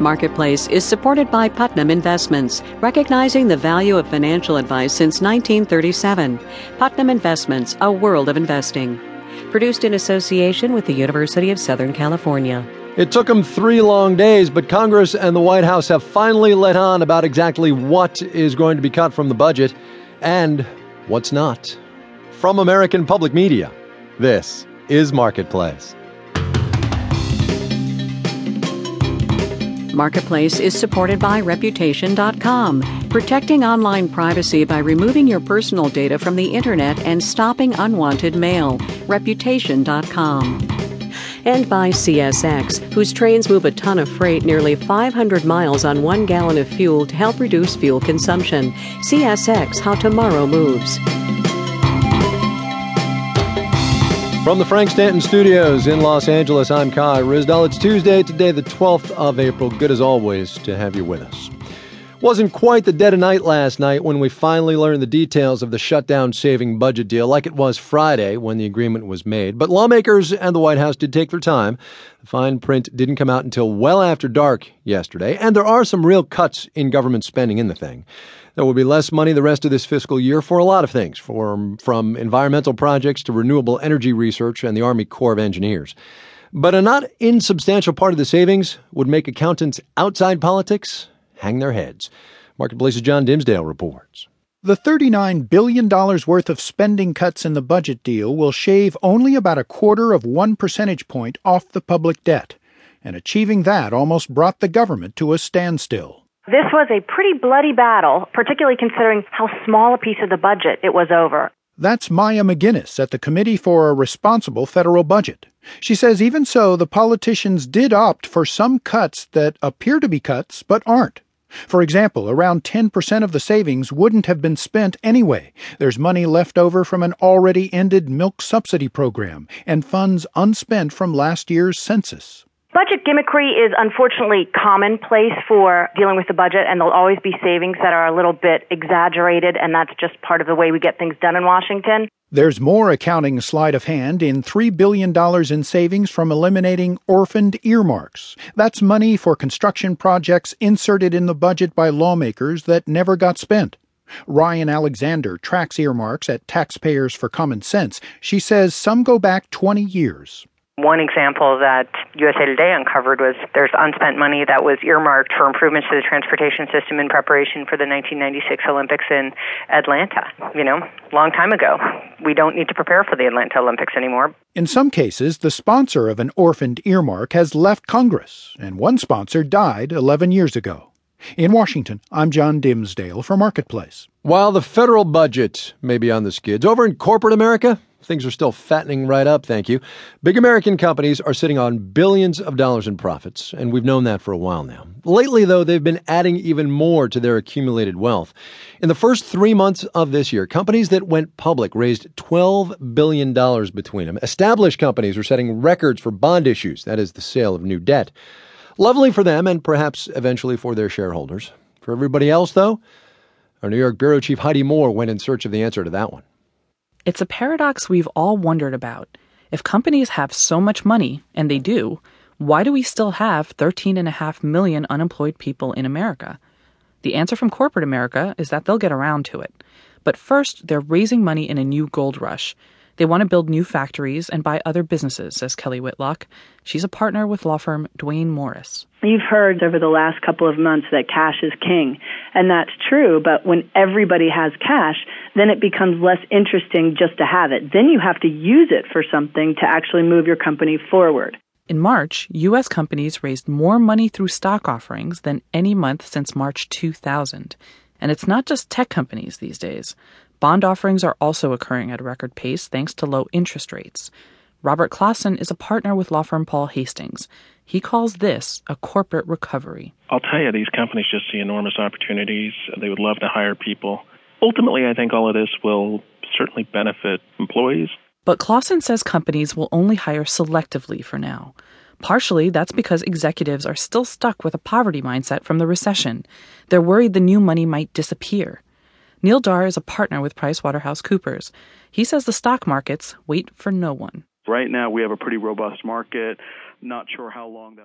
Marketplace is supported by Putnam Investments, recognizing the value of financial advice since 1937. Putnam Investments, a world of investing. Produced in association with the University of Southern California. It took them three long days, but Congress and the White House have finally let on about exactly what is going to be cut from the budget and what's not. From American Public Media, this is Marketplace. Marketplace is supported by Reputation.com, protecting online privacy by removing your personal data from the internet and stopping unwanted mail. Reputation.com. And by CSX, whose trains move a ton of freight nearly 500 miles on one gallon of fuel to help reduce fuel consumption. CSX, how tomorrow moves. From the Frank Stanton Studios in Los Angeles, I'm Kai Ryssdal. It's Tuesday, today, the 12th of April. Good as always to have you with us. Wasn't quite the dead of night last night when we finally learned the details of the shutdown saving budget deal, like it was Friday when the agreement was made. But lawmakers and the White House did take their time. The fine print didn't come out until well after dark yesterday, and there are some real cuts in government spending in the thing. There will be less money the rest of this fiscal year for a lot of things, from, from environmental projects to renewable energy research and the Army Corps of Engineers. But a not insubstantial part of the savings would make accountants outside politics hang their heads. Marketplace's John Dimsdale reports. The $39 billion worth of spending cuts in the budget deal will shave only about a quarter of one percentage point off the public debt, and achieving that almost brought the government to a standstill. This was a pretty bloody battle, particularly considering how small a piece of the budget it was over. That's Maya MacGuineas at the Committee for a Responsible Federal Budget. She says even so, the politicians did opt for some cuts that appear to be cuts but aren't. For example, around 10% of the savings wouldn't have been spent anyway. There's money left over from an already ended milk subsidy program and funds unspent from last year's census. Budget gimmickry is unfortunately commonplace for dealing with the budget, and there'll always be savings that are a little bit exaggerated, and that's just part of the way we get things done in Washington. There's more accounting sleight of hand in $3 billion in savings from eliminating orphaned earmarks. That's money for construction projects inserted in the budget by lawmakers that never got spent. Ryan Alexander tracks earmarks at Taxpayers for Common Sense. She says some go back 20 years. One example that USA Today uncovered was there's unspent money that was earmarked for improvements to the transportation system in preparation for the 1996 Olympics in Atlanta. You know, long time ago. We don't need to prepare for the Atlanta Olympics anymore. In some cases, the sponsor of an orphaned earmark has left Congress, and one sponsor died 11 years ago. In Washington, I'm John Dimsdale for Marketplace. While the federal budget may be on the skids, over in corporate America, Things are still fattening right up, thank you. Big American companies are sitting on billions of dollars in profits, and we've known that for a while now. Lately, though, they've been adding even more to their accumulated wealth. In the first three months of this year, companies that went public raised $12 billion between them. Established companies are setting records for bond issues, that is, the sale of new debt. Lovely for them and perhaps eventually for their shareholders. For everybody else, though, our New York Bureau Chief Heidi Moore went in search of the answer to that one. It's a paradox we've all wondered about. If companies have so much money, and they do, why do we still have 13.5 million unemployed people in America? The answer from corporate America is that they'll get around to it. But first, they're raising money in a new gold rush. They want to build new factories and buy other businesses, says Kelly Whitlock. She's a partner with law firm Duane Morris. You've heard over the last couple of months that cash is king, and that's true, but when everybody has cash, then it becomes less interesting just to have it. Then you have to use it for something to actually move your company forward. In March, U.S. companies raised more money through stock offerings than any month since March 2000. And it's not just tech companies these days. Bond offerings are also occurring at a record pace thanks to low interest rates. Robert Clausen is a partner with law firm Paul Hastings. He calls this a corporate recovery. I'll tell you, these companies just see enormous opportunities. They would love to hire people. Ultimately, I think all of this will certainly benefit employees. But Clausen says companies will only hire selectively for now. Partially, that's because executives are still stuck with a poverty mindset from the recession. They're worried the new money might disappear. Neil Dhar is a partner with PricewaterhouseCoopers. He says the stock markets wait for no one. Right now, we have a pretty robust market. Not sure how long that.